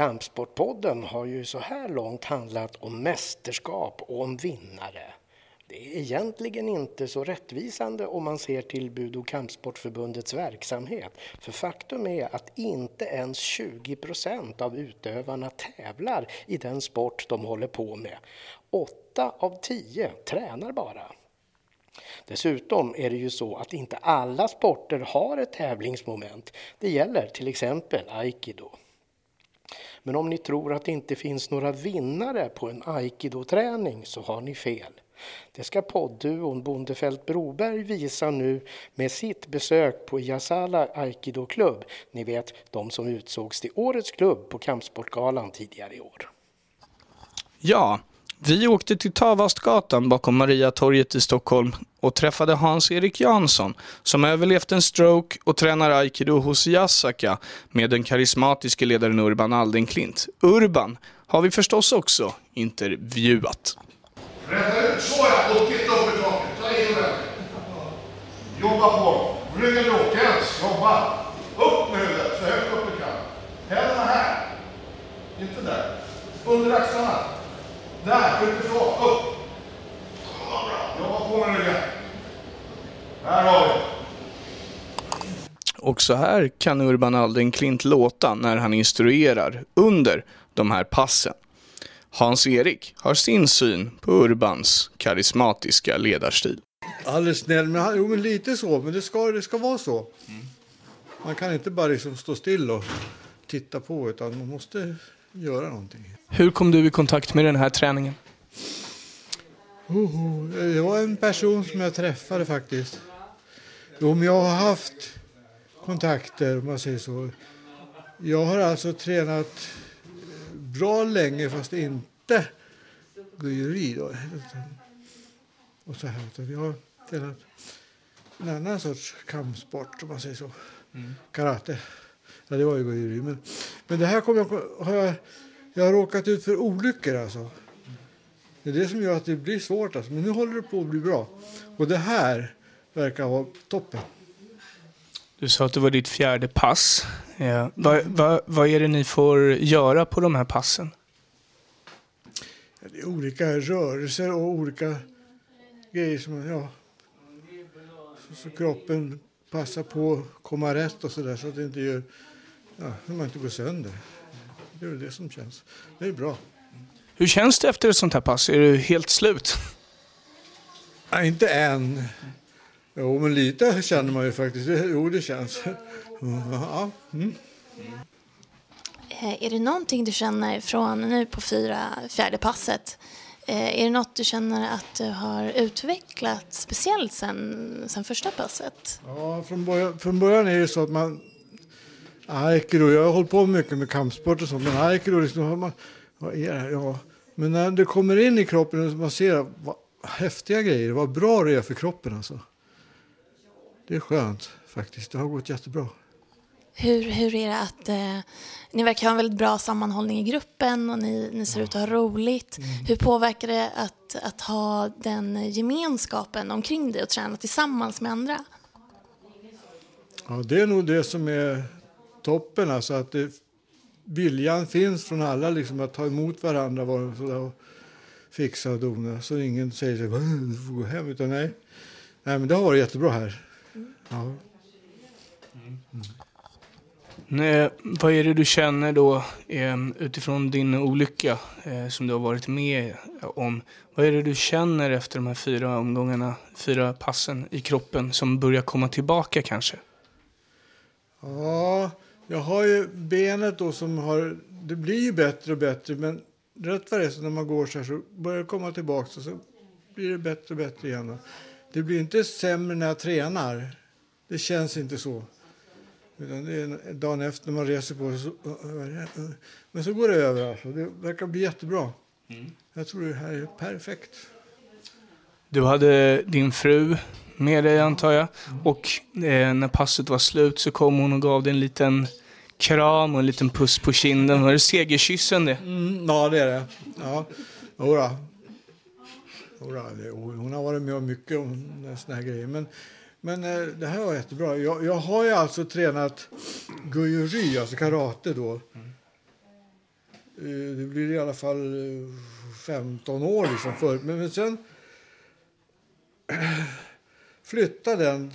Kampsportpodden har ju så här långt handlat om mästerskap och om vinnare. Det är egentligen inte så rättvisande om man ser till Budo Kampsportförbundets verksamhet. För faktum är att inte ens 20 procent av utövarna tävlar i den sport de håller på med. Åtta av tio tränar bara. Dessutom är det ju så att inte alla sporter har ett tävlingsmoment. Det gäller till exempel aikido. Men om ni tror att det inte finns några vinnare på en aikido-träning så har ni fel. Det ska poddduon Bondefält Broberg visa nu med sitt besök på Yasala Aikido-klubb. Ni vet, de som utsågs till årets klubb på Kampsportgalan tidigare i år. Ja, vi åkte till Tavastgatan bakom Mariatorget i Stockholm och träffade Hans-Erik Jansson som överlevt en stroke och tränar aikido hos Yasaka med den karismatiske ledaren Urban Aldenklint. Urban har vi förstås också intervjuat. Rätta ut, så ja, och titta upp i taket. Ta in ordentligt. Jobba på. Ryggen låg, Jens, jobba. Upp med huvudet, så högt upp du kan. Händerna här. Inte där. Under axlarna. Där, skjut ifrån, upp. Jobba på med ryggen. Där har vi. Och så här kan Urban Aldenklint låta när han instruerar under de här passen. Hans-Erik har sin syn på Urbans karismatiska ledarstil. Alldeles snäll, men, han- jo, men lite så. Men det ska, det ska vara så. Man kan inte bara liksom stå still och titta på, utan man måste göra någonting. Hur kom du i kontakt med den här träningen? Det var en person som jag träffade faktiskt. Jo, jag har haft kontakter, om man säger så. Jag har alltså tränat bra länge, fast inte gujeri. Då. Och så här, utan jag har tränat en annan sorts kampsport, om man säger så. Karate. Ja, det var ju gujeri. Men, men det här kommer jag, har jag, jag har råkat ut för olyckor alltså. Det är det som gör att det blir svårt. Alltså. Men nu håller det på att bli bra. Och det här verkar vara toppen. Du sa att det var ditt fjärde pass. Ja. Vad, vad, vad är det ni får göra på de här passen? Ja, Det är olika rörelser och olika grejer som... Ja, så, så kroppen passar på att komma rätt och så där så att det inte gör... Ja, så man inte går sönder. Det är det som känns. Det är bra. Hur känns det efter ett sånt här pass? Är du helt slut? Nej, inte än. Jo, men lite känner man ju faktiskt. Det- Jo, det känns. Ja, mm. Eh, Är det någonting du känner från nu på fyra, fjärde passet? Eh, Är det något du känner att du har utvecklat speciellt sen, sen första passet? Ja, från början, från början är det så att man... Aikido, jag har hållit på mycket med kampsport och sånt, men aikido, liksom, man, vad är det här? Ja. Men när det kommer in i kroppen och man ser vad häftiga grejer, vad bra det är för kroppen alltså. Det är skönt faktiskt, det har gått jättebra. Hur, hur är det att eh, ni verkar ha en väldigt bra sammanhållning i gruppen och ni, ni ser ut att ha roligt. Hur påverkar det att, att ha den gemenskapen omkring dig och träna tillsammans med andra? Ja, det är nog det som är toppen, alltså att det, viljan finns från alla liksom, att ta emot varandra var, sådär, och fixa och dona. Så ingen säger så, här, "Va, du får gå hem, utan nej. nej men det har varit jättebra här. Ja. Nej, vad är det du känner då eh, utifrån din olycka eh, som du har varit med om? Vad är det du känner efter de här fyra omgångarna, fyra passen i kroppen som börjar komma tillbaka kanske? Ja, jag har ju benet då som har... Det blir ju bättre och bättre, men rätt vad det är så när man går så här så börjar det komma tillbaka och så blir det bättre och bättre igen. då. Det blir inte sämre när jag tränar. Det känns inte så. Utan det är dagen efter när man reser på sig. Så, men så går det över. Alltså. Det verkar bli jättebra. Jag tror det här är perfekt. Du hade din fru med dig antar jag. Och eh, när passet var slut så kom hon och gav dig en liten kram och en liten puss på kinden. Var det segerkyssen det? Mm, ja, det är det. Ja, jodå. Jodå, det- hon har varit med om mycket om såna här grejer. Men, men eh, det här var jättebra. Jag, jag har ju alltså tränat guyuri, alltså karate då. Eh, det blir i alla fall eh, 15 år liksom förut. Men, men sen flyttade den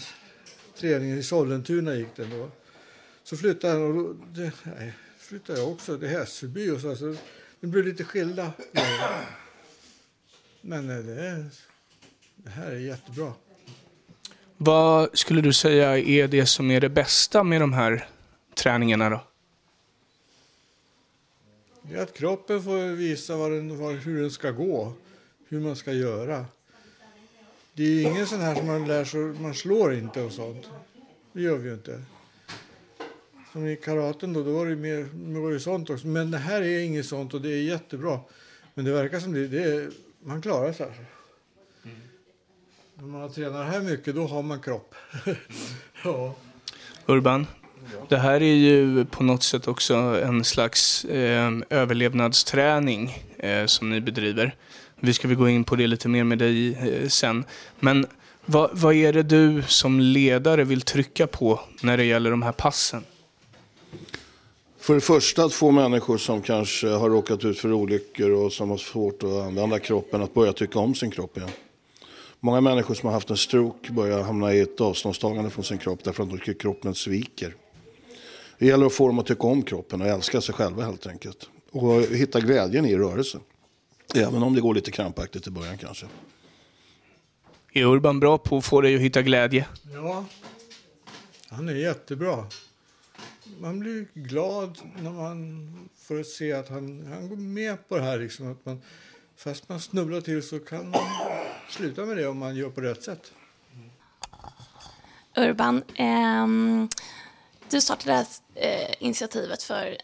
träningen i Sollentuna gick den då. Så flyttade den och då, det, nej, flyttade jag också till Hässelby och så. så det blev lite skilda. Men det, det här är jättebra. Vad skulle du säga är det som är det bästa med de här träningarna då? Det är att kroppen får visa vad den, hur den ska gå, hur man ska göra. Det är ingen sån här som man lär sig, man slår inte och sånt. Det gör vi ju inte. Som i karaten då, då var det mer var det sånt också. Men det här är inget sånt och det är jättebra. Men det verkar som det, det är, man klarar sig. Mm. När man har tränat här mycket, då har man kropp. ja. Urban, det här är ju på något sätt också en slags eh, överlevnadsträning eh, som ni bedriver. Vi ska väl gå in på det lite mer med dig eh, sen. Men vad, vad är det du som ledare vill trycka på när det gäller de här passen? För det första att få människor som kanske har råkat ut för olyckor och som har svårt att använda kroppen att börja tycka om sin kropp igen. Många människor som har haft en stroke börjar hamna i ett avståndstagande från sin kropp därför att de tycker kroppen sviker. Det gäller att få dem att tycka om kroppen och älska sig själva helt enkelt. Och hitta glädjen i rörelsen. Även om det går lite krampaktigt i början kanske. Är Urban bra på att få dig att hitta glädje? Ja, han är jättebra. Man blir glad när man får se att han, han går med på det här. Liksom, att man, fast man snubblar till så kan man sluta med det om man gör på rätt sätt. Urban, ehm, du startade det här eh, initiativet för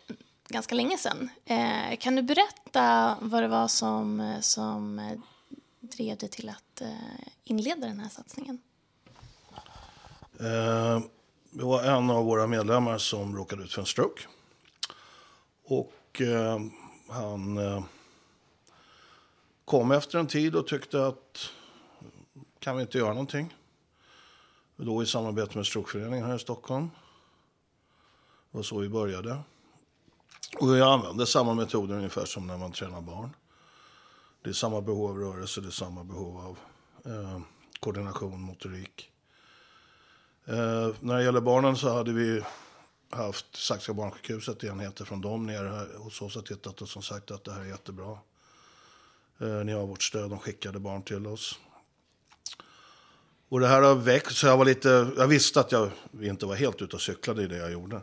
ganska länge sedan. Eh, kan du berätta vad det var som, som eh, drev dig till att eh, inleda den här satsningen? Eh, det var en av våra medlemmar som råkade ut för en stroke. Och eh, han eh, kom efter en tid och tyckte att kan vi inte göra någonting? Då i samarbete med Strokeföreningen här i Stockholm. Det var så vi började. Och jag använder samma metoder ungefär som när man tränar barn. Det är samma behov av rörelse, det är samma behov av eh, koordination, motorik. Eh, när det gäller barnen så hade vi haft Saxka barnsjukhuset enheter från dem nere här hos oss och tittat och som sagt att det här är jättebra. Eh, ni har vårt stöd, de skickade barn till oss. Och det här har växt, så jag var lite, jag visste att jag inte var helt ute och cyklade i det jag gjorde.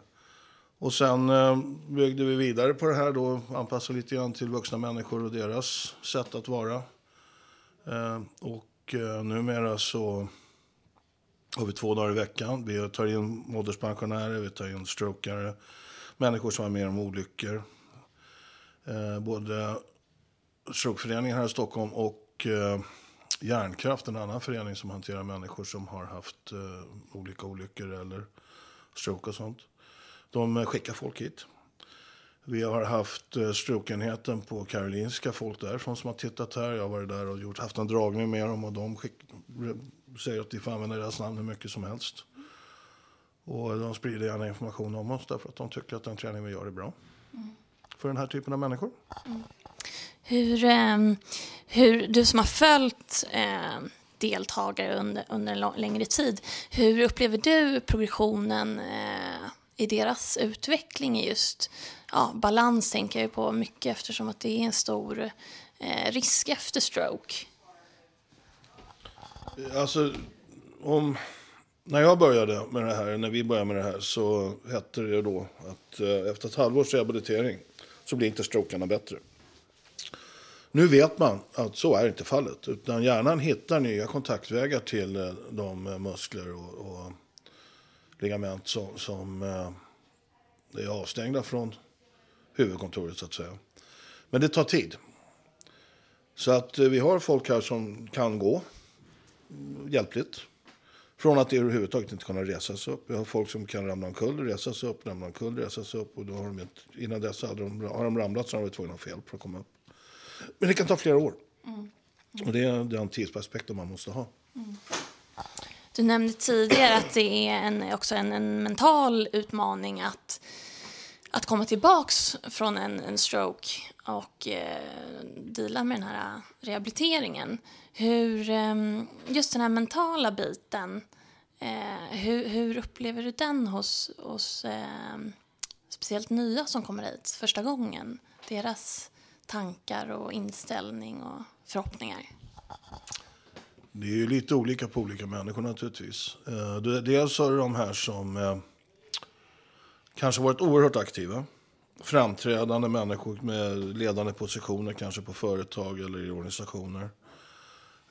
Och sen eh, byggde vi vidare på det här då, anpassade lite grann till vuxna människor och deras sätt att vara. Eh, och eh, numera så har vi två dagar i veckan. Vi tar in ålderspensionärer, vi tar in strokare, människor som har med om olyckor. Eh, både Strokeföreningen här i Stockholm och eh, Hjärnkraft, en annan förening som hanterar människor som har haft eh, olika olyckor eller stroke och sånt. De skickar folk hit. Vi har haft eh, på Karolinska, folk därifrån som har tittat här. Jag har varit där och gjort, haft en dragning med dem och de skick, säger att vi får använda deras namn hur mycket som helst. Och de sprider gärna information om oss därför att de tycker att den träning vi gör är bra. Mm. För den här typen av människor. Mm. Hur, eh, hur, du som har följt eh, deltagare under, under en längre tid, hur upplever du progressionen eh, i deras utveckling i just ja, balans tänker jag på mycket eftersom att det är en stor eh, risk efter stroke. Alltså, om, när jag började med det här, när vi började med det här så hette det då att eh, efter ett halvårs rehabilitering så blir inte strokarna bättre. Nu vet man att så är inte fallet. Utan hjärnan hittar nya kontaktvägar till eh, de muskler och, och ligament som, som eh, är avstängda från huvudkontoret så att säga. Men det tar tid. Så att eh, vi har folk här som kan gå hjälpligt. Från att överhuvudtaget inte kunna resa sig upp. Vi har folk som kan ramla omkull, resa sig upp, ramla omkull, resa sig upp. Och då har de, innan dess hade de, har de ramlat så har de varit tvungna att hjälp för att komma upp. Men det kan ta flera år. Mm. Mm. Och det är den tidsaspekten man måste ha. Mm. Du nämnde tidigare att det är en, också en, en mental utmaning att att komma tillbaks från en, en stroke och eh, deala med den här eh, rehabiliteringen. Hur, eh, just den här mentala biten, eh, hur, hur, upplever du den hos, hos eh, speciellt nya som kommer hit första gången? Deras tankar och inställning och förhoppningar. Det är ju lite olika på olika människor naturligtvis. Eh, dels har du de här som eh, kanske varit oerhört aktiva. Framträdande människor med ledande positioner kanske på företag eller i organisationer.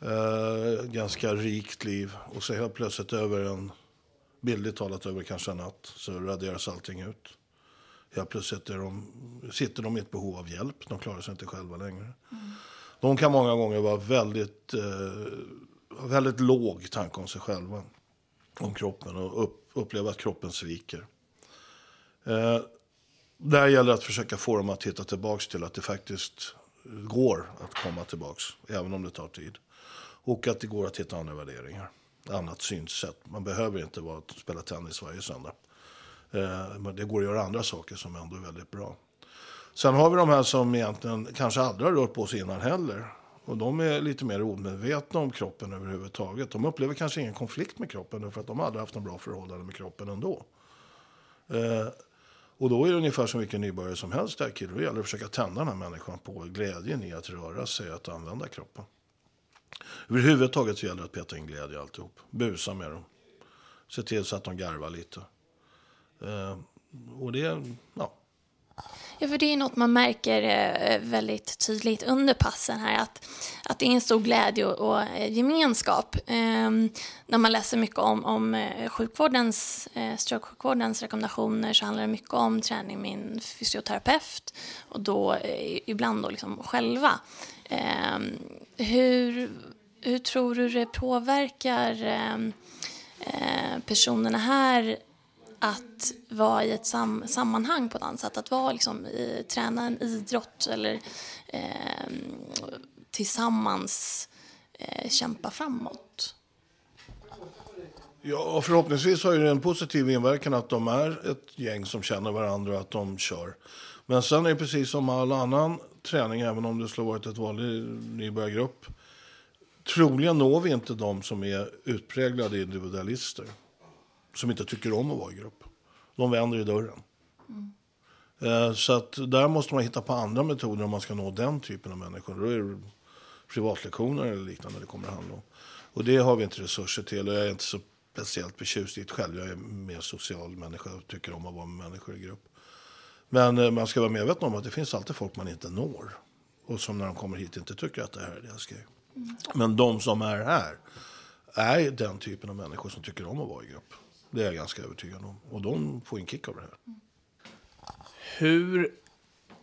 Eh, ganska rikt liv och så helt plötsligt över en, bildligt talat över kanske en natt, så raderas allting ut. Helt plötsligt är de, sitter de i ett behov av hjälp, de klarar sig inte själva längre. Mm. De kan många gånger vara väldigt, eh, väldigt låg tanke om sig själva. Om kroppen och upp, uppleva att kroppen sviker. Eh, där gäller det att försöka få dem att hitta tillbaka till att det faktiskt går att komma tillbaka, även om det tar tid. Och att det går att hitta andra värderingar, annat synsätt. Man behöver inte vara att spela tennis varje söndag. Eh, men det går att göra andra saker som ändå är väldigt bra. Sen har vi de här som egentligen kanske aldrig har rört på sig innan heller. Och de är lite mer omedvetna om kroppen överhuvudtaget. De upplever kanske ingen konflikt med kroppen för att de aldrig haft en bra förhållande med kroppen ändå. Eh, och då är det ungefär som vilken nybörjare som helst där Då gäller det att försöka tända den här människan på glädjen i att röra sig, att använda kroppen. Överhuvudtaget så gäller det att peta in glädje i alltihop. Busa med dem. Se till så att de garvar lite. Eh, och det, ja. Ja, för det är något man märker eh, eh, väldigt tydligt under passen här, att, att det är en stor glädje och, och eh, gemenskap. Ehm, när man läser mycket om, om sjukvårdens, strokesjukvårdens rekommendationer så handlar det mycket om träning med en fysioterapeut och då ibland då liksom själva. Ehm, hur, hur tror du det påverkar ehm, eh, personerna här att vara i ett sam sammanhang på ett annat sätt. Att vara liksom i, träna en idrott eller eh, tillsammans eh, kämpa framåt. Ja, förhoppningsvis har det en positiv inverkan att de är ett gäng som känner varandra och att de kör. Men sen är det precis som all annan träning, även om det skulle varit ett vanlig nybörjargrupp. Troligen når vi inte de som är utpräglade individualister som inte tycker om att vara i grupp. De vänder i dörren. Mm. Så att där måste man hitta på andra metoder om man ska nå den typen av människor. Då är det privatlektioner eller liknande det kommer att handla om. Och det har vi inte resurser till och jag är inte så speciellt förtjust i det själv. Jag är mer social människa och tycker om att vara med människor i grupp. Men eh, man ska vara medveten om att det finns alltid folk man inte når. Och som när de kommer hit inte tycker att det här är deras grej. Mm. Men de som är här är den typen av människor som tycker om att vara i grupp. Det är jag ganska övertygad om. Och de får en kick av det här. Hur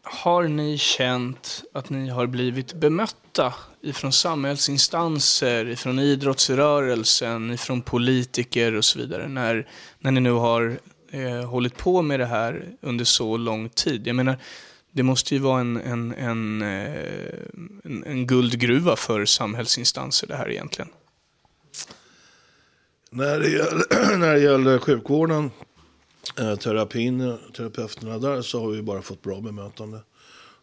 har ni känt att ni har blivit bemötta ifrån samhällsinstanser, ifrån idrottsrörelsen, ifrån politiker och så vidare när, när ni nu har eh, hållit på med det här under så lång tid? Jag menar, det måste ju vara en, en, en, eh, en, en guldgruva för samhällsinstanser det här egentligen. När det gäller, när det gäller sjukvården, eh, terapin, terapeuterna där så har vi bara fått bra bemötande.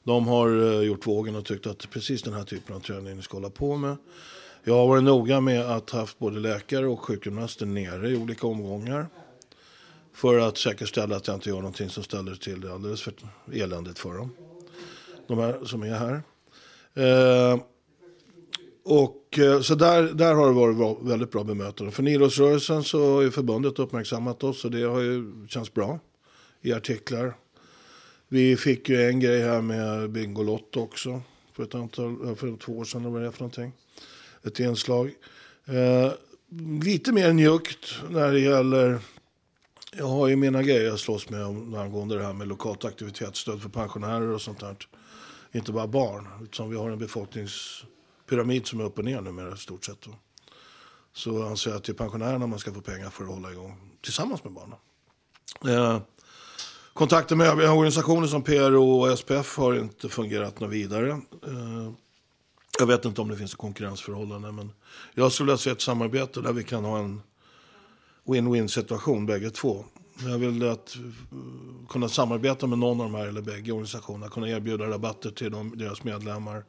De har eh, gjort vågen och tyckt att det är precis den här typen av träning ni ska hålla på med. Jag har varit noga med att ha haft både läkare och sjukgymnaster nere i olika omgångar. För att säkerställa att jag inte gör någonting som ställer till det alldeles för eländigt för dem. De här som är här. Eh, och, eh, så där, där har det varit väldigt bra bemötande. För idrottsrörelsen så har ju förbundet uppmärksammat oss och det har ju känts bra i artiklar. Vi fick ju en grej här med Bingolotto också för, ett antal, eh, för två år sedan. Vad var det för någonting? Ett inslag. Eh, lite mer njuggt när det gäller... Jag har ju mina grejer jag slåss med om, angående det här med lokalt aktivitetsstöd för pensionärer och sånt där. Inte bara barn, utan vi har en befolknings pyramid som är upp och ner numera i stort sett. Så anser jag att det är pensionärerna man ska få pengar för att hålla igång tillsammans med barnen. Eh, kontakter med övriga organisationer som PRO och SPF har inte fungerat något vidare. Eh, jag vet inte om det finns ett konkurrensförhållande men jag skulle vilja se ett samarbete där vi kan ha en win-win situation bägge två. Jag vill att, eh, kunna samarbeta med någon av de här eller bägge organisationerna. Kunna erbjuda rabatter till dem, deras medlemmar.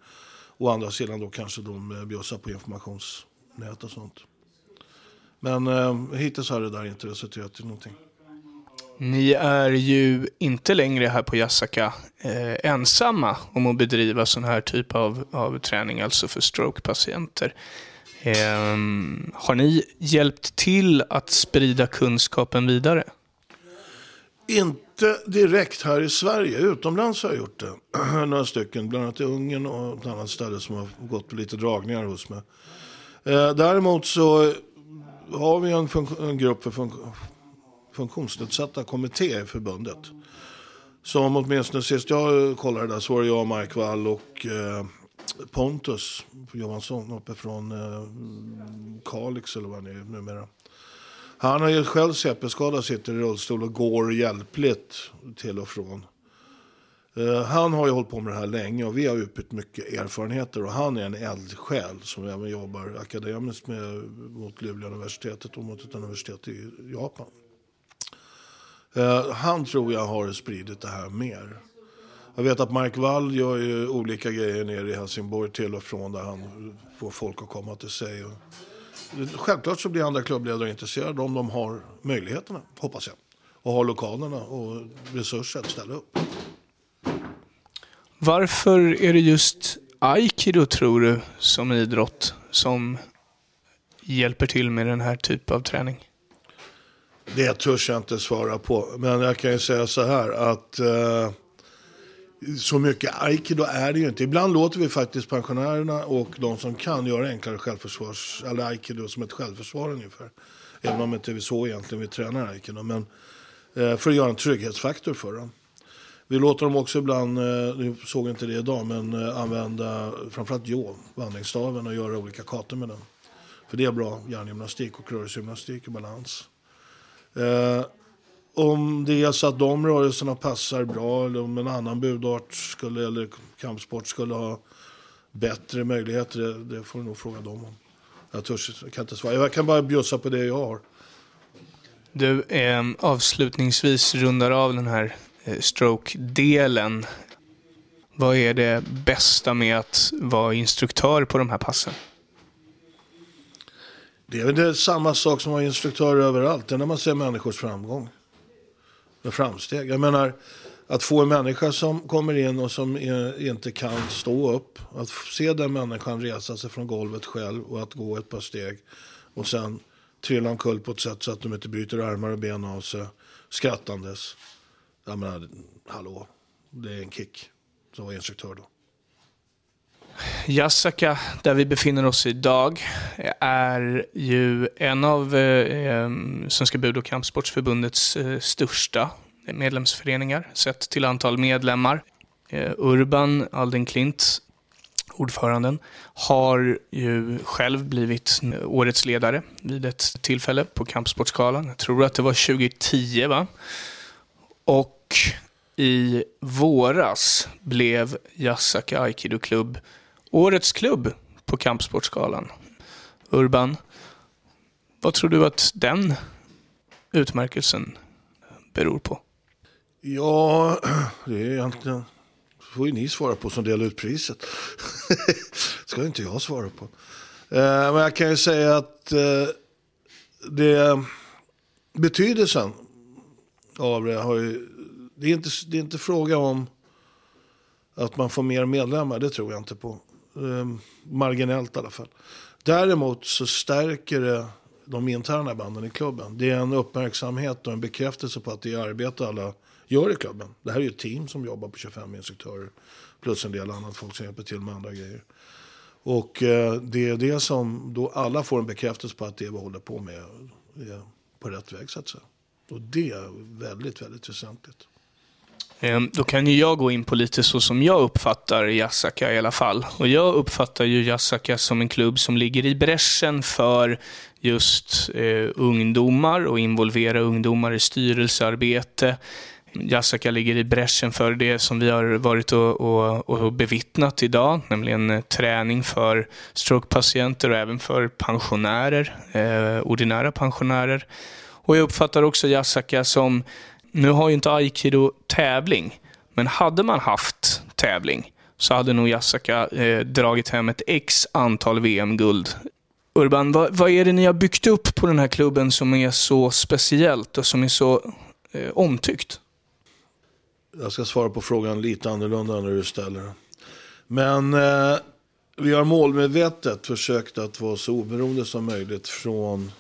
Å andra sidan då kanske de uh, bjussar på informationsnät och sånt. Men uh, hittills har det där inte resulterat i någonting. Ni är ju inte längre här på Jasaka eh, ensamma om att bedriva sån här typ av, av träning, alltså för strokepatienter. Eh, har ni hjälpt till att sprida kunskapen vidare? Inte inte direkt här i Sverige. Utomlands har jag gjort det. Några stycken, bland annat i Ungern och ett annat ställe som har gått på lite dragningar hos mig. Eh, däremot så har vi en, en grupp för fun funktionsnedsatta kommitté i förbundet. Som åtminstone sist jag kollade där så var det jag, Mark Wall och eh, Pontus Johansson uppe från eh, Kalix eller vad han är numera. Han har ju själv CP-skada, sitter i rullstol och går hjälpligt till och från. Eh, han har ju hållit på med det här länge och vi har utbytt mycket erfarenheter och han är en eldsjäl som även jobbar akademiskt med, mot Luleå universitetet och mot ett universitet i Japan. Eh, han tror jag har spridit det här mer. Jag vet att Mark Wall gör ju olika grejer nere i Helsingborg till och från där han får folk att komma till sig. Och självklart så blir andra klubbledare intresserade om de har möjligheterna, hoppas jag. Och har lokalerna och resurser att ställa upp. Varför är det just aikido, tror du, som idrott som hjälper till med den här typen av träning? Det törs jag inte svara på. Men jag kan ju säga så här att eh, så mycket aikido är det ju inte. Ibland låter vi faktiskt pensionärerna och de som kan göra enklare självförsvars, eller aikido som ett självförsvar ungefär. Även om inte vi så egentligen vi tränar aikido. Men eh, för att göra en trygghetsfaktor för dem. Vi låter dem också ibland, eh, såg inte det idag, men eh, använda framförallt jo, vandringsstaven och göra olika kator med den. För det är bra hjärngymnastik och rörelsegymnastik i balans. Eh, om det är så att de rörelserna passar bra eller om en annan budart skulle, eller kampsport skulle ha bättre möjligheter, det, det får du nog fråga dem om. Jag, törs, kan inte svara. Jag kan bara bjussa på det jag har. Du, eh, avslutningsvis rundar av den här eh, stroke-delen. Vad är det bästa med att vara instruktör på de här passen? Det är väl det samma sak som att vara instruktör överallt. Det är när man ser människors framgång med framsteg. Jag menar, att få en människa som kommer in och som inte kan stå upp. Att se den människan resa sig från golvet själv och att gå ett par steg. Och sen trilla omkull på ett sätt så att de inte bryter armar och ben av sig. Skrattandes. Jag menar, hallå. Det är en kick. Som var instruktör då. Jasaka, där vi befinner oss idag, är ju en av eh, eh, Svenska Bud och kampsportsförbundets eh, största medlemsföreningar sett till antal medlemmar. Eh, Urban Aldenklint, ordföranden, har ju själv blivit årets ledare vid ett tillfälle på Kampsportsgalan. Jag tror att det var 2010, va? Och i våras blev Jasaka Aikido Klubb Årets klubb på Kampsportsgalan. Urban, vad tror du att den utmärkelsen beror på? Ja, det är egentligen... Det får ju ni svara på som delar ut priset. ska inte jag svara på. Eh, men jag kan ju säga att eh, det, betydelsen av det har ju... Det är, inte, det är inte fråga om att man får mer medlemmar, det tror jag inte på. Eh, marginellt i alla fall. Däremot så stärker det de interna banden i klubben. Det är en uppmärksamhet och en bekräftelse på att det är arbete alla gör i klubben. Det här är ju ett team som jobbar på 25 instruktörer. Plus en del annat folk som hjälper till med andra grejer. Och eh, det är det som då alla får en bekräftelse på att det vi håller på med är på rätt väg så att säga. Och det är väldigt, väldigt väsentligt. Ehm, då kan ju jag gå in på lite så som jag uppfattar Jassaka i alla fall. Och jag uppfattar ju Jassaka som en klubb som ligger i bräschen för just eh, ungdomar och involvera ungdomar i styrelsearbete. Jassaka ligger i bräschen för det som vi har varit och, och, och bevittnat idag, nämligen eh, träning för strokepatienter och även för pensionärer, eh, ordinära pensionärer. Och jag uppfattar också Jassaka som, nu har ju inte Aikido tävling, men hade man haft tävling så hade nog Yasaka eh, dragit hem ett x antal VM-guld. Urban, vad, vad, är det ni har byggt upp på den här klubben som är så speciellt och som är så eh, omtyckt? Jag ska svara på frågan lite annorlunda när du ställer Men eh, vi har målmedvetet försökt att vara så oberoende som möjligt från,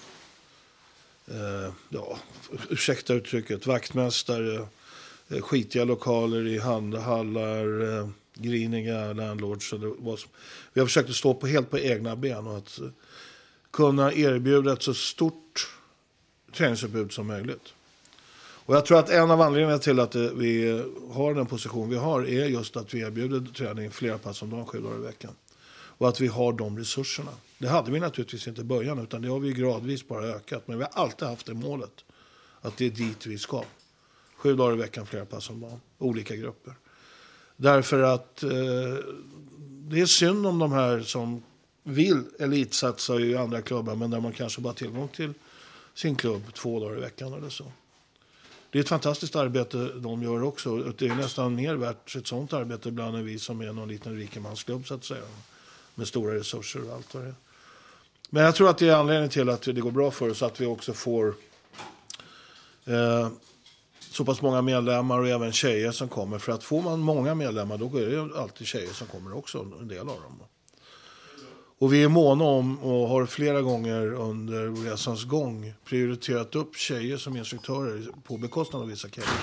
eh, ja, ursäkta uttrycket, vaktmästare, eh, skitiga lokaler i handhallar, eh, griniga landlords. Eller vad som. Vi har försökt att stå på, helt på egna ben och att eh, kunna erbjuda ett så stort träningsutbud som möjligt. Och jag tror att en av anledningarna till att eh, vi har den position vi har är just att vi erbjuder träning flera pass om dagen, sju dagar i veckan. Och att vi har de resurserna. Det hade vi naturligtvis inte i början, utan det har vi gradvis bara ökat. Men vi har alltid haft det målet, att det är dit vi ska. Sju dagar i veckan, flera pass om dagen, olika grupper. Därför att eh, det är synd om de här som vill elitsatsa i andra klubbar, men där man kanske bara har tillgång till sin klubb två dagar i veckan eller så. Det är ett fantastiskt arbete de gör också. Det är nästan mer värt ett sånt arbete ibland än vi som är någon liten rikemansklubb så att säga. Med stora resurser och allt vad det är. Men jag tror att det är anledningen till att det går bra för oss. Att vi också får eh, så pass många medlemmar och även tjejer som kommer. För att får man många medlemmar då är det alltid tjejer som kommer också. En del av dem. Och vi är måna om och har flera gånger under resans gång prioriterat upp tjejer som instruktörer på bekostnad av vissa killar.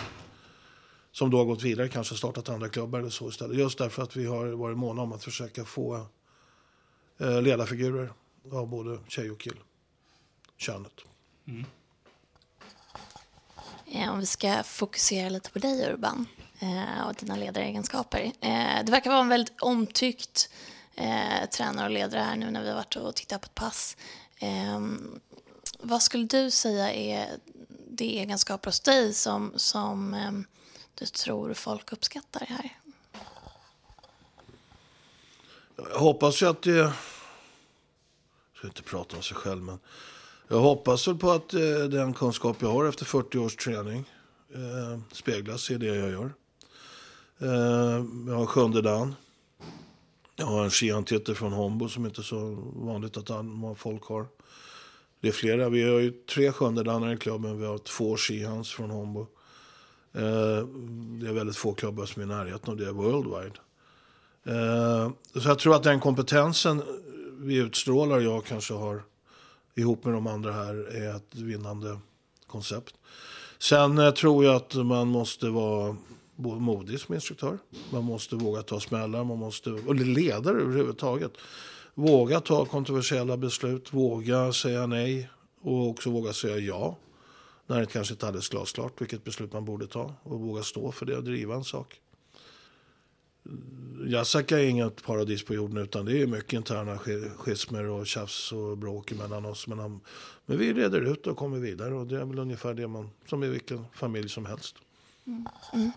Som då har gått vidare, kanske startat andra klubbar eller så istället. Just därför att vi har varit måna om att försöka få eh, ledarfigurer av både tjej och kill. Könet. Mm. Om vi ska fokusera lite på dig Urban eh, och dina ledaregenskaper. Eh, det verkar vara en väldigt omtyckt eh, tränare och ledare här nu när vi har varit och tittat på ett pass. Eh, vad skulle du säga är de egenskaper hos dig som, som eh, du tror folk uppskattar här? Jag hoppas ju att det... Ska inte prata om sig själv, men jag hoppas väl på att eh, den kunskap jag har efter 40 års träning eh, speglas i det jag gör. Eh, jag har sjunde dan. Jag har en skiantitel från Hombo som inte är så vanligt att folk har. Det är flera. Vi har ju tre sjundedanar i klubben. Vi har två skihans från Hombo. Eh, det är väldigt få klubbar som är i närheten av det worldwide. Eh, så jag tror att den kompetensen vi utstrålar, jag kanske har ihop med de andra här, är ett vinnande koncept. Sen eh, tror jag att man måste vara modig som instruktör. Man måste våga ta smällar, man måste, eller ledare överhuvudtaget. Våga ta kontroversiella beslut, våga säga nej och också våga säga ja. När det kanske inte är alldeles glasklart vilket beslut man borde ta och våga stå för det och driva en sak. Jasaka är inget paradis på jorden utan det är mycket interna schismer och tjafs och bråk mellan oss. Men, han, men vi reder ut och kommer vidare och det är väl ungefär det man, som i vilken familj som helst. Mm. Mm.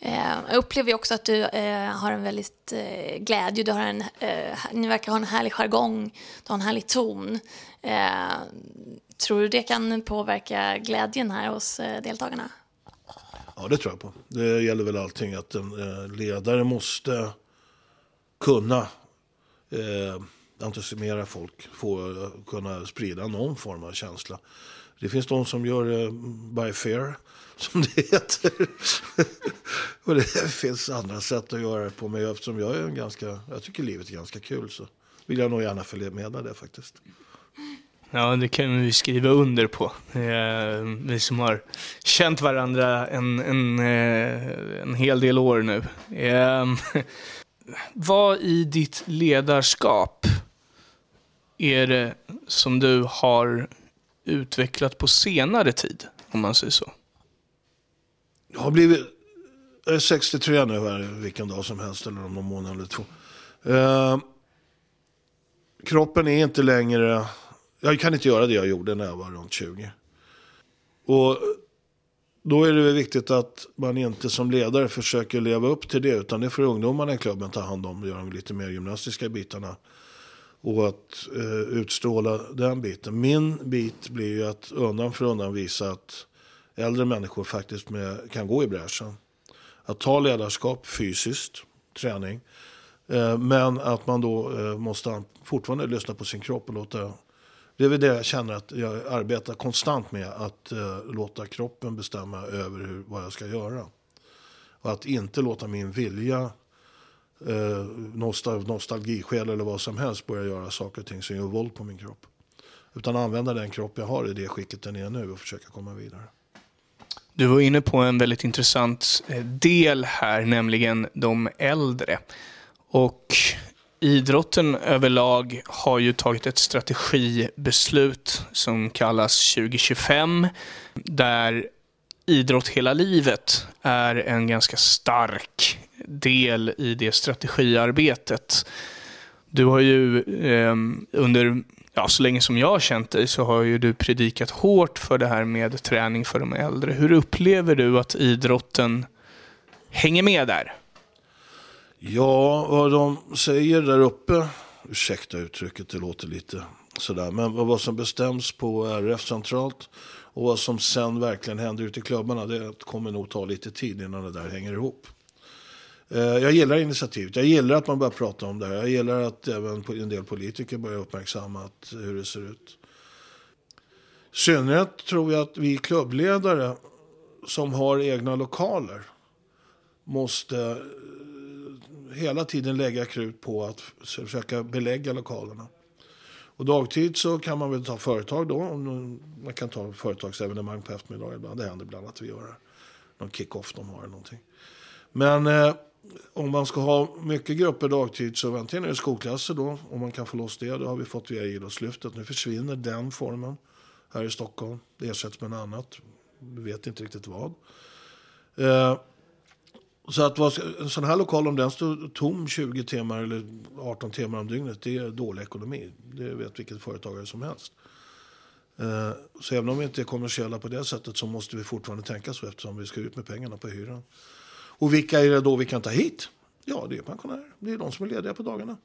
Eh, jag upplever också att du eh, har en väldigt eh, glädje, du har en, eh, ni verkar ha en härlig jargong, du har en härlig ton. Eh, tror du det kan påverka glädjen här hos eh, deltagarna? Ja, det tror jag på. Det gäller väl allting att en eh, ledare måste kunna eh, entusiasmera folk, få eh, kunna sprida någon form av känsla. Det finns de som gör det by fear som det heter. och det finns andra sätt att göra det på. Men eftersom jag är en ganska, jag tycker livet är ganska kul så vill jag nog gärna följa med det faktiskt. Ja, det kan vi skriva under på. Eh, vi som har känt varandra en, en, eh, en hel del år nu. Ehm, vad i ditt ledarskap är det som du har utvecklat på senare tid, om man säger så? Jag har blivit jag är 63 nu här, vilken dag som helst eller om någon månad eller två. Eh, kroppen är inte längre, jag kan inte göra det jag gjorde när jag var runt 20. Och då är det viktigt att man inte som ledare försöker leva upp till det. Utan det får ungdomarna i klubben ta hand om och göra de lite mer gymnastiska bitarna. och att eh, utstråla den biten. Min bit blir ju att undan för undan visa att äldre människor faktiskt med, kan gå i bräschen. Att ta ledarskap fysiskt, träning. Eh, men att man då eh, måste fortfarande lyssna på sin kropp och låta det är väl det jag känner att jag arbetar konstant med. Att eh, låta kroppen bestämma över hur, vad jag ska göra. Och att inte låta min vilja, eh, nostal nostalgiskäl eller vad som helst börja göra saker och ting som gör våld på min kropp. Utan använda den kropp jag har i det skicket den är nu och försöka komma vidare. Du var inne på en väldigt intressant eh, del här, nämligen de äldre. Och idrotten överlag har ju tagit ett strategibeslut som kallas 2025, där idrott hela livet är en ganska stark del i det strategiarbetet. Du har ju eh, under, ja, så länge som jag har känt dig så har ju du predikat hårt för det här med träning för de äldre. Hur upplever du att idrotten hänger med där? Ja, vad de säger där uppe, ursäkta uttrycket, det låter lite sådär, men vad som bestäms på RF centralt och vad som sen verkligen händer ute i klubbarna, det kommer nog ta lite tid innan det där hänger ihop. Eh, jag gillar initiativet. Jag gillar att man börjar prata om det här. Jag gillar att även en del politiker börjar uppmärksamma hur det ser ut. I synnerhet tror jag att vi klubbledare som har egna lokaler måste hela tiden lägga krut på att försöka belägga lokalerna. Och dagtid så kan man väl ta företag då. Man kan ta företagsevenemang på eftermiddagen ibland. Det händer ibland att vi gör någon kick-off de har eller någonting. Men eh, om man ska ha mycket grupper dagtid så antingen är det skolklasser då. Om man kan få loss det. Det har vi fått via Idrottslyftet. Nu försvinner den formen här i Stockholm. Det ersätts med något annat. Vi vet inte riktigt vad. Eh, så att en sån här lokal, om den står tom 20 timmar eller 18 timmar om dygnet, det är dålig ekonomi. Det vet vilket företagare som helst. Eh, så även om vi inte är kommersiella på det sättet så måste vi fortfarande tänka så eftersom vi ska ut med pengarna på hyran. Och vilka är det då vi kan ta hit? Ja, det är pensionärer. Det är de som är lediga på dagarna.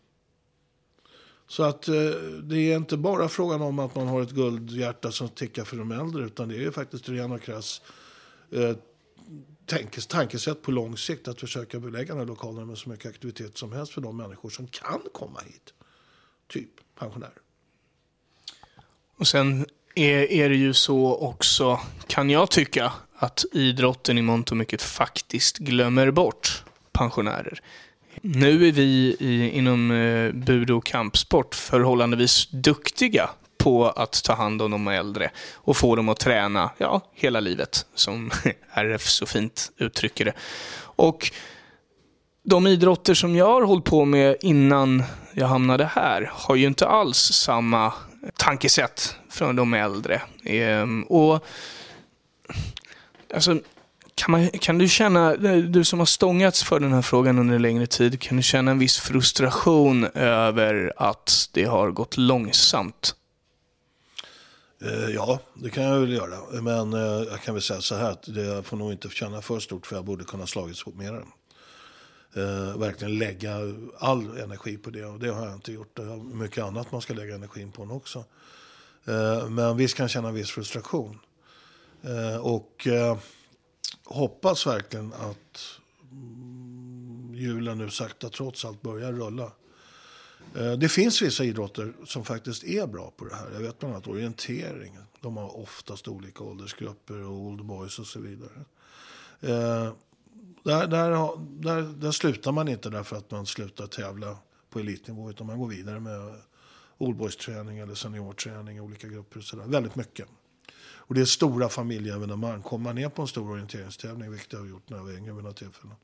Så att eh, det är inte bara frågan om att man har ett guldhjärta som tickar för de äldre utan det är faktiskt ren och krass eh, eh, tankesätt på lång sikt att försöka belägga den här lokalen med så mycket aktivitet som helst för de människor som kan komma hit. Typ pensionärer. Och sen är, är det ju så också, kan jag tycka, att idrotten i mångt och mycket faktiskt glömmer bort pensionärer. Nu är vi i, inom eh, budo och kampsport förhållandevis duktiga på att ta hand om de äldre och få dem att träna ja, hela livet, som RF så fint uttrycker det. Och de idrotter som jag har hållit på med innan jag hamnade här har ju inte alls samma tankesätt från de äldre. Ehm, och alltså, kan, man, kan du känna, du som har stångats för den här frågan under en längre tid, kan du känna en viss frustration över att det har gått långsamt? Eh, ja, det kan jag väl göra. Men eh, jag kan väl säga så här att det får nog inte känna för stort för jag borde kunna slagits mer. Eh, verkligen lägga all energi på det och det har jag inte gjort. Det är mycket annat man ska lägga energin på också. Eh, men visst kan jag känna en viss frustration. Eh, och eh, hoppas verkligen att hjulen julen nu sakta trots allt börjar rulla. Eh, det finns vissa idrotter som faktiskt är bra på det här. Jag vet bland annat orientering. De har oftast olika åldersgrupper och old boys och så vidare. Eh, där, där, där, där slutar man inte därför att man slutar tävla på elitnivå utan man går vidare med old boys-träning eller seniorträning i olika grupper. Och så där. Väldigt mycket. Och det är stora familjeevenemang. Kommer man ner på en stor orienteringstävling, vilket jag har gjort när jag var yngre vid några tillfällen.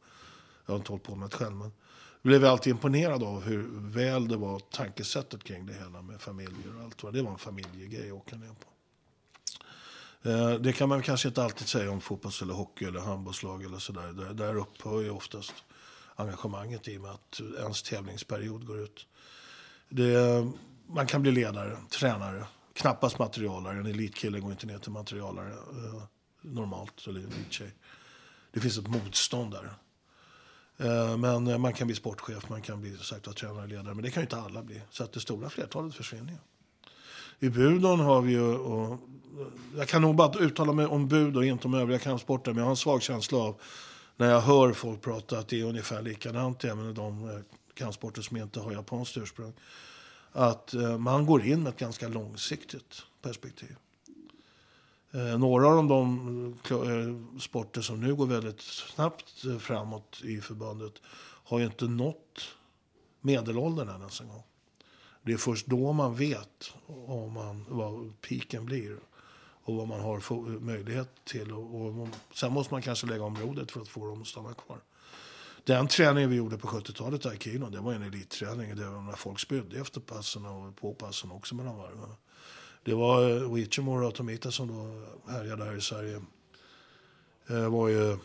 Jag har inte hållit på med det själv. Men blev alltid imponerad av hur väl det var tankesättet kring det hela med familjer och allt. Det var en familjegrej att åka ner på. Eh, det kan man kanske inte alltid säga om fotbolls eller hockey eller handbollslag eller sådär. Där, där upphör ju oftast engagemanget i och med att ens tävlingsperiod går ut. Det, man kan bli ledare, tränare, knappast materialare. En elitkille går inte ner till materialare eh, normalt, eller elittjej. Det finns ett motstånd där. Eh, men eh, man kan bli sportchef, man kan bli sagt, tränare, ledare. Men det kan ju inte alla bli. Så att det stora flertalet försvinner ju. I Budon har vi ju, och, eh, jag kan nog bara uttala mig om Bud och inte om övriga kampsporter, men jag har en svag känsla av när jag hör folk prata att det är ungefär likadant även i de kampsporter som inte har japanskt ursprung. Att man går in med ett ganska långsiktigt perspektiv. Eh, några av de eh, sporter som nu går väldigt snabbt eh, framåt i förbundet har ju inte nått medelåldern än ens en gång. Det är först då man vet om man, vad piken blir och vad man har möjlighet till. Och, och, sen måste man kanske lägga om rodet för att få dem att stanna kvar. Den träningen vi gjorde på 70-talet i Aikino, det var en elitträning. Det var när folk spydde efter passen och på passen också mellan varven. Det var eh, Wichimore och Tomita som då härjade här i Sverige. Eh, var ju,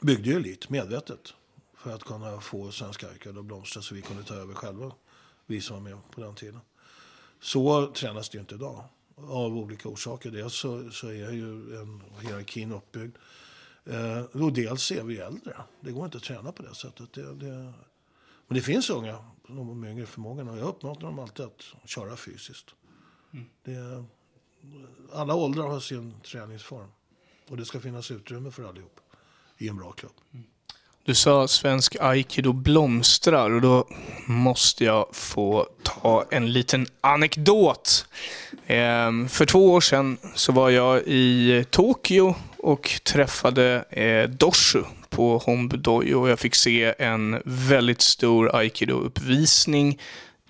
byggde ju elit medvetet för att kunna få svenska Arkad att blomstra så vi kunde ta över själva vi som var med på den tiden. Så tränas det ju inte idag. Av olika orsaker. Dels så, så är ju en hierarkin uppbyggd. Eh, och dels är vi äldre. Det går inte att träna på det sättet. Det, det... Men det finns unga, de med yngre förmågan. Och jag uppmanar dem alltid att köra fysiskt. Mm. Det, alla åldrar har sin träningsform. Och det ska finnas utrymme för allihop i en bra klubb. Mm. Du sa svensk aikido blomstrar och då måste jag få ta en liten anekdot. Ehm, för två år sedan så var jag i Tokyo och träffade eh, Doshu på Hombudoyo och jag fick se en väldigt stor aikido-uppvisning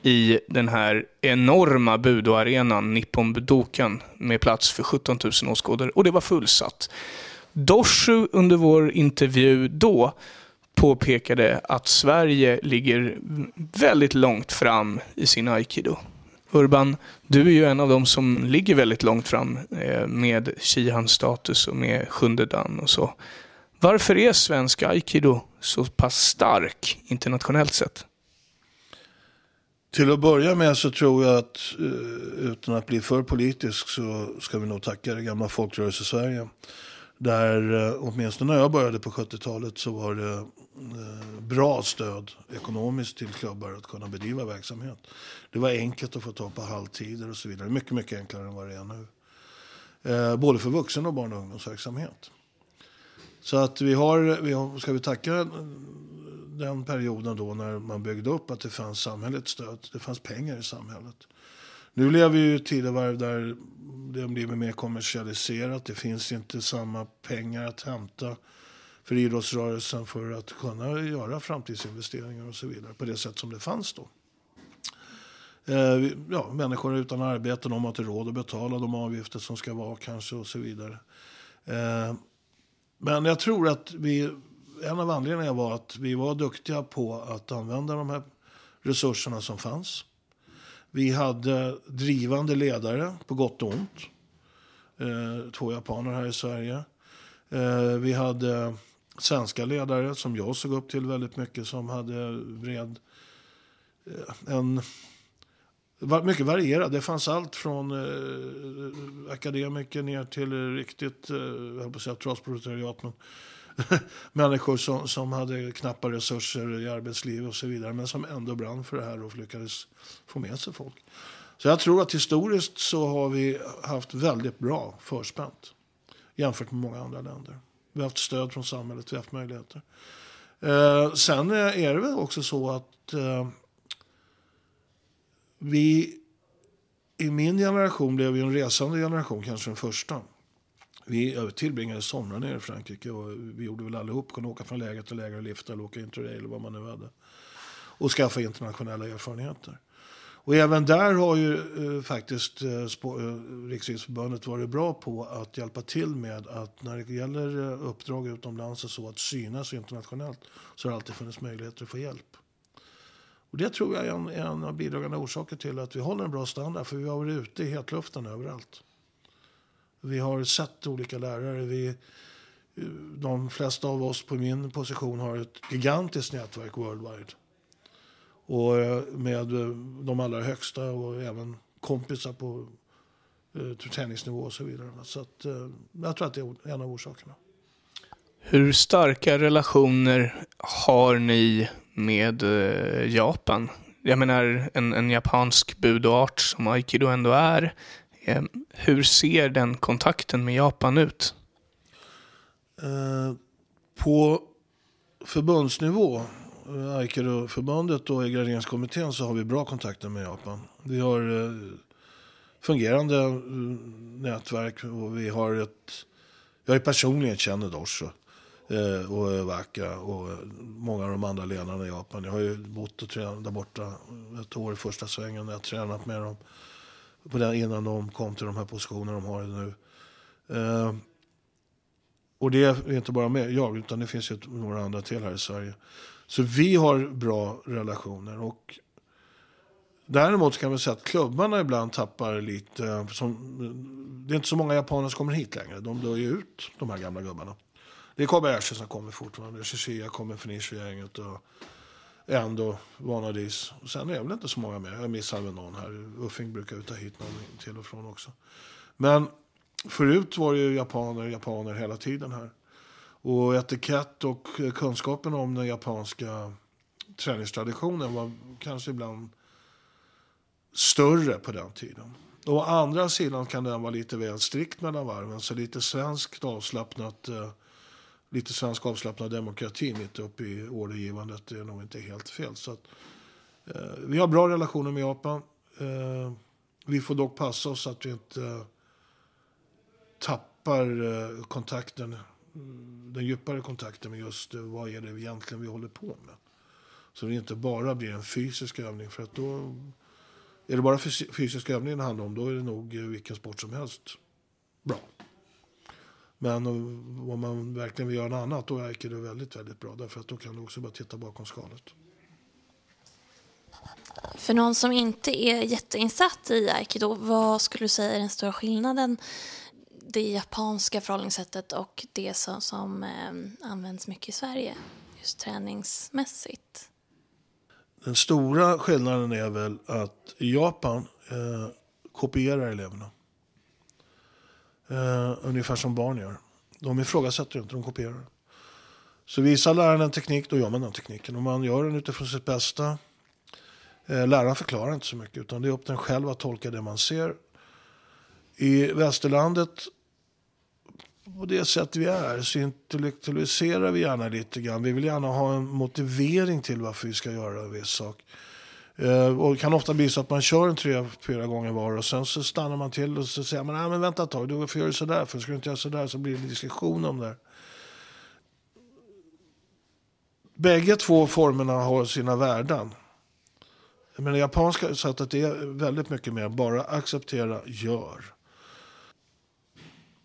i den här enorma budoarenan Nippon Budokan med plats för 17 000 åskådare och det var fullsatt. Doshu under vår intervju då påpekade att Sverige ligger väldigt långt fram i sin aikido. Urban, du är ju en av dem som ligger väldigt långt fram eh, med Shihan-status och med sjunde dan och så. Varför är svensk aikido så pass stark internationellt sett? Till att börja med så tror jag att, eh, utan att bli för politisk, så ska vi nog tacka det gamla folkrörelse-Sverige. Där, eh, åtminstone när jag började på 70-talet, så var det eh, bra stöd ekonomiskt till klubbar att kunna bedriva verksamhet. Det var enkelt att få ta på halvtider och så vidare. Mycket, mycket enklare än vad det är nu. Både för vuxen och barn och ungdomsverksamhet. Så att vi har, vi har, ska vi tacka den perioden då när man byggde upp att det fanns samhällets stöd. Det fanns pengar i samhället. Nu lever vi i tidevarv där det blir blivit mer kommersialiserat. Det finns inte samma pengar att hämta för idrottsrörelsen för att kunna göra framtidsinvesteringar och så vidare på det sätt som det fanns då. Eh, ja, människor utan arbete, de har inte råd att betala de avgifter som ska vara kanske och så vidare. Eh, men jag tror att vi, en av anledningarna var att vi var duktiga på att använda de här resurserna som fanns. Vi hade drivande ledare på gott och ont. Eh, två japaner här i Sverige. Eh, vi hade svenska ledare som jag såg upp till väldigt mycket som hade bred eh, en mycket varierad. Det fanns allt från eh, akademiker ner till riktigt, eh, jag höll på att säga trasproletariat, men människor som, som hade knappa resurser i arbetslivet och så vidare, men som ändå brann för det här och lyckades få med sig folk. Så jag tror att historiskt så har vi haft väldigt bra förspänt jämfört med många andra länder. Vi har haft stöd från samhället, vi har haft möjligheter. Eh, sen är det väl också så att eh, vi i min generation blev ju en resande generation, kanske den första. Vi tillbringade somrar nere i Frankrike och vi gjorde väl allihop, kunde åka från läger till läger och lifta eller åka interrail eller vad man nu hade. Och skaffa internationella erfarenheter. Och även där har ju eh, faktiskt eh, eh Riksidrottsförbundet varit bra på att hjälpa till med att när det gäller eh, uppdrag utomlands och så att synas internationellt så har det alltid funnits möjligheter att få hjälp. Och det tror jag är en, en av bidragande orsaker till att vi håller en bra standard för vi har varit ute i hetluften överallt. Vi har sett olika lärare. Vi, de flesta av oss på min position har ett gigantiskt nätverk worldwide. Och eh, med eh, de allra högsta och även kompisar på eh, typ träningsnivå och så vidare. Så att, jag tror att det är en av orsakerna. Hur starka relationer har ni med Japan? Jag menar, en, en japansk budart som aikido ändå är. Eh, hur ser den kontakten med Japan ut? Eh, på förbundsnivå, eh, Aikido-förbundet och graderingskommittén så har vi bra kontakter med Japan. Vi har eh, fungerande eh, nätverk och vi har ett... Jag är personligen känner Dosho eh, och Waka och många av de andra ledarna i Japan. Jag har ju bott och tränat där borta ett år i första svängen. när Jag har tränat med dem på den, innan de kom till de här positionerna de har nu. Eh, och det är inte bara med jag, utan det finns ju några andra till här i Sverige. Så vi har bra relationer. Och däremot kan man säga att klubbarna ibland tappar lite. Eh, som, det är inte så många japaner som kommer hit längre. De dör ju ut, de här gamla gubbarna. Det är Kobayashi som kommer fortfarande. Shishiya kommer från gänget Och Ändå Vanadis. Och sen är det väl inte så många mer. Jag missar väl någon här. Uffing brukar ju ta hit någon till och från också. Men förut var det ju japaner, japaner hela tiden här. Och etikett och kunskapen om den japanska träningstraditionen var kanske ibland större på den tiden. Å andra sidan kan den vara lite väl strikt mellan varven. Så lite svenskt avslappnat, eh, lite svensk avslappnad demokrati mitt uppe i ordergivandet är nog inte helt fel. Så att, eh, vi har bra relationer med Japan. Eh, vi får dock passa oss att vi inte eh, tappar eh, kontakten, den djupare kontakten med just eh, vad är det egentligen vi håller på med. Så det inte bara blir en fysisk övning. För att då är det bara fysisk övning det handlar om, då är det nog eh, vilken sport som helst bra. Men om man verkligen vill göra något annat, då är det väldigt, väldigt bra. Därför att då kan du också bara titta bakom skalet. För någon som inte är jätteinsatt i aikido, vad skulle du säga är den stora skillnaden det japanska förhållningssättet och det som, som eh, används mycket i Sverige, just träningsmässigt? Den stora skillnaden är väl att Japan eh, kopierar eleverna. Eh, ungefär som barn gör. De ifrågasätter inte, de kopierar. Så visar läraren en teknik, då gör man den tekniken. Och man gör den utifrån sitt bästa. Eh, läraren förklarar inte så mycket, utan det är upp till en själv att tolka det man ser. I västerlandet på det sätt vi är så intellektualiserar vi gärna lite grann. Vi vill gärna ha en motivering till varför vi ska göra en viss sak. Eh, och det kan ofta bli så att man kör en tre, fyra gånger var och sen så stannar man till och så säger man, nej men vänta ett tag, du gör du sådär, för ska du inte göra sådär så blir det en diskussion om det. Bägge två formerna har sina värden. Men det japanska sättet är väldigt mycket mer bara acceptera, gör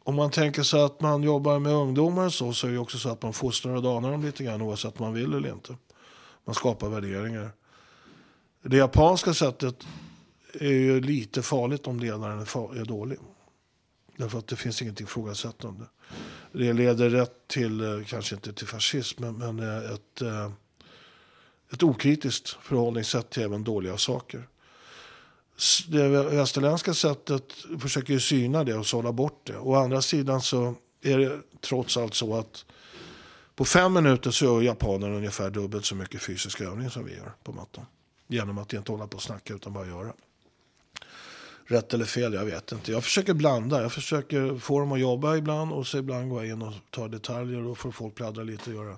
om man tänker sig att man jobbar med ungdomar så, så är det också så att man fostrar och danar dem lite grann oavsett om man vill eller inte. Man skapar värderingar. Det japanska sättet är ju lite farligt om ledaren är, dålig. Därför att det finns inget ifrågasättande. Det leder rätt till, eh, kanske inte till fascism, men, eh, ett, eh, ett okritiskt förhållningssätt till även dåliga saker det västerländska sättet försöker ju syna det och sålla bort det. Å andra sidan så är det trots allt så att på fem minuter så gör japanerna ungefär dubbelt så mycket fysisk övning som vi gör på mattan. Genom att inte hålla på och snacka utan bara göra. Rätt eller fel, jag vet inte. Jag försöker blanda. Jag försöker få dem att jobba ibland och så ibland går jag in och tar detaljer och får folk pladdra lite och göra.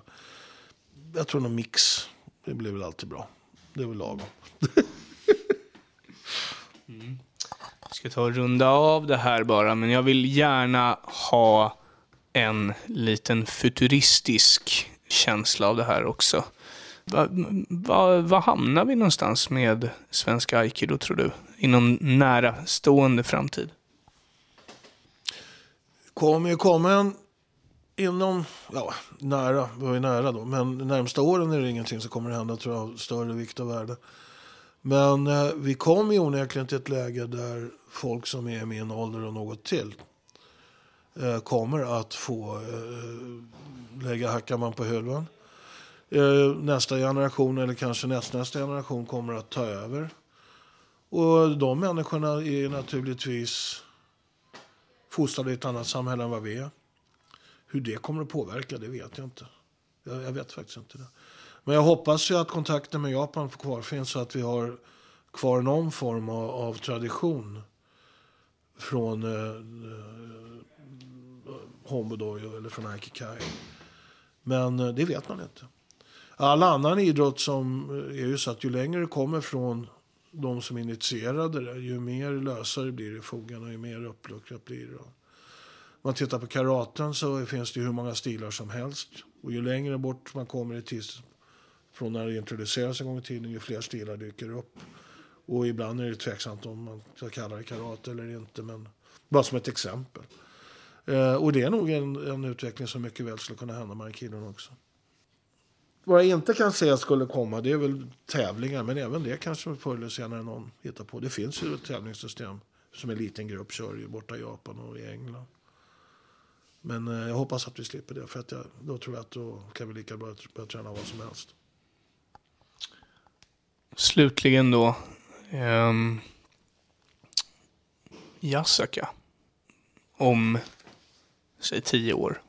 Jag tror någon mix. Det blir väl alltid bra. Det är väl lagom. Mm. Jag ska ta och runda av det här bara, men jag vill gärna ha en liten futuristisk känsla av det här också. Var va, va hamnar vi någonstans med svenska aikido, tror du? Inom nära stående framtid? kommer ju komma en inom, ja, nära, vad är nära då, men de närmsta åren är det ingenting som kommer att hända tror jag, av större vikt och värde. Men eh, vi kommer ju onekligen till ett läge där folk som är i min ålder och något till eh, kommer att få eh, lägga hackan på hyllan. Eh, nästa generation eller kanske nästnästa generation kommer att ta över. Och de människorna är naturligtvis fostrade i ett annat samhälle än vad vi är. hur det kommer att påverka, det vet jag inte. Jag, jag vet faktiskt inte det. Men jag hoppas ju att kontakten med Japan kvar finns så att vi har kvar någon form av, av tradition från eh, eh, eller från Aikikai. Men eh, det vet man inte. All annan idrott som eh, är ju så att ju längre det kommer från de som initierade det, ju mer lösare blir det i fogarna, ju mer uppluckrat blir det. Om man tittar på karaten så finns det hur många stilar som helst. Och ju längre bort man kommer i tids, från när det introduceras en gång i tiden, ju fler stilar dyker upp. Och ibland är det tveksamt om man ska kalla det karate eller inte, men bara som ett exempel. Eh, och det är nog en, en utveckling som mycket väl skulle kunna hända med aikidon också. Vad jag inte kan säga skulle komma det är väl tävlingar, men även det kanske förr eller senare någon hittar på. Det finns ju ett tävlingssystem som en liten grupp kör ju borta i Japan och i England. Men eh, jag hoppas att vi slipper det, för att jag, då tror jag att då kan vi lika bra börja träna vad som helst. Slutligen då. Ehm, um, Yasaka. Om, säg tio år.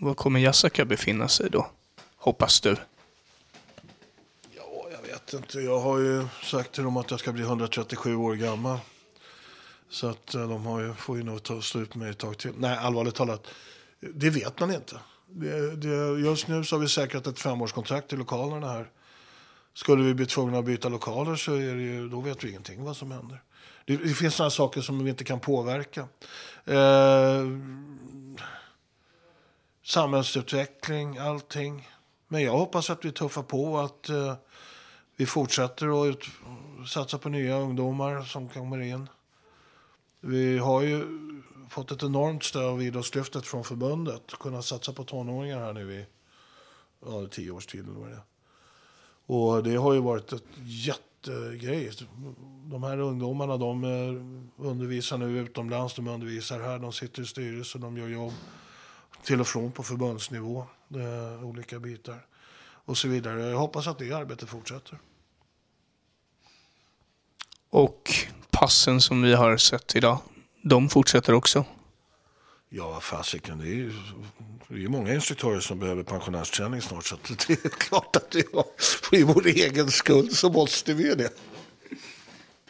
Var kommer Yasaka befinna sig då? Hoppas du. Jag vet inte. Jag har ju sagt till dem att jag ska bli 137 år gammal. Så att eh, de har ju, får ju nog ta slut med mig ett tag till. Nej, allvarligt talat. Det vet man inte. Det, det, just nu så har vi säkrat ett femårskontrakt i lokalerna här. Skulle vi bli tvungna att byta lokaler så är det ju, då vet vi ingenting vad som händer. Det, det finns sådana saker som vi inte kan påverka. Eh, samhällsutveckling, allting. Men jag hoppas att vi tuffar på att eh, vi fortsätter att satsa på nya ungdomar som kommer in. Vi har ju fått ett enormt stöd av Idrottslyftet från förbundet. Kunna satsa på tonåringar här nu i ja, tio års tid. Eller vad det är. Och det har ju varit ett jättegrej. De här ungdomarna de undervisar nu utomlands, de undervisar här, de sitter i styrelsen, de gör jobb till och från på förbundsnivå, eh, olika bitar och så vidare. Jag hoppas att det arbetet fortsätter. Och passen som vi har sett idag, de fortsätter också? Ja, fasiken. Det är ju det är många instruktörer som behöver pensionärsträning snart. Så det är klart att det är för vår egen skull så måste vi ju det.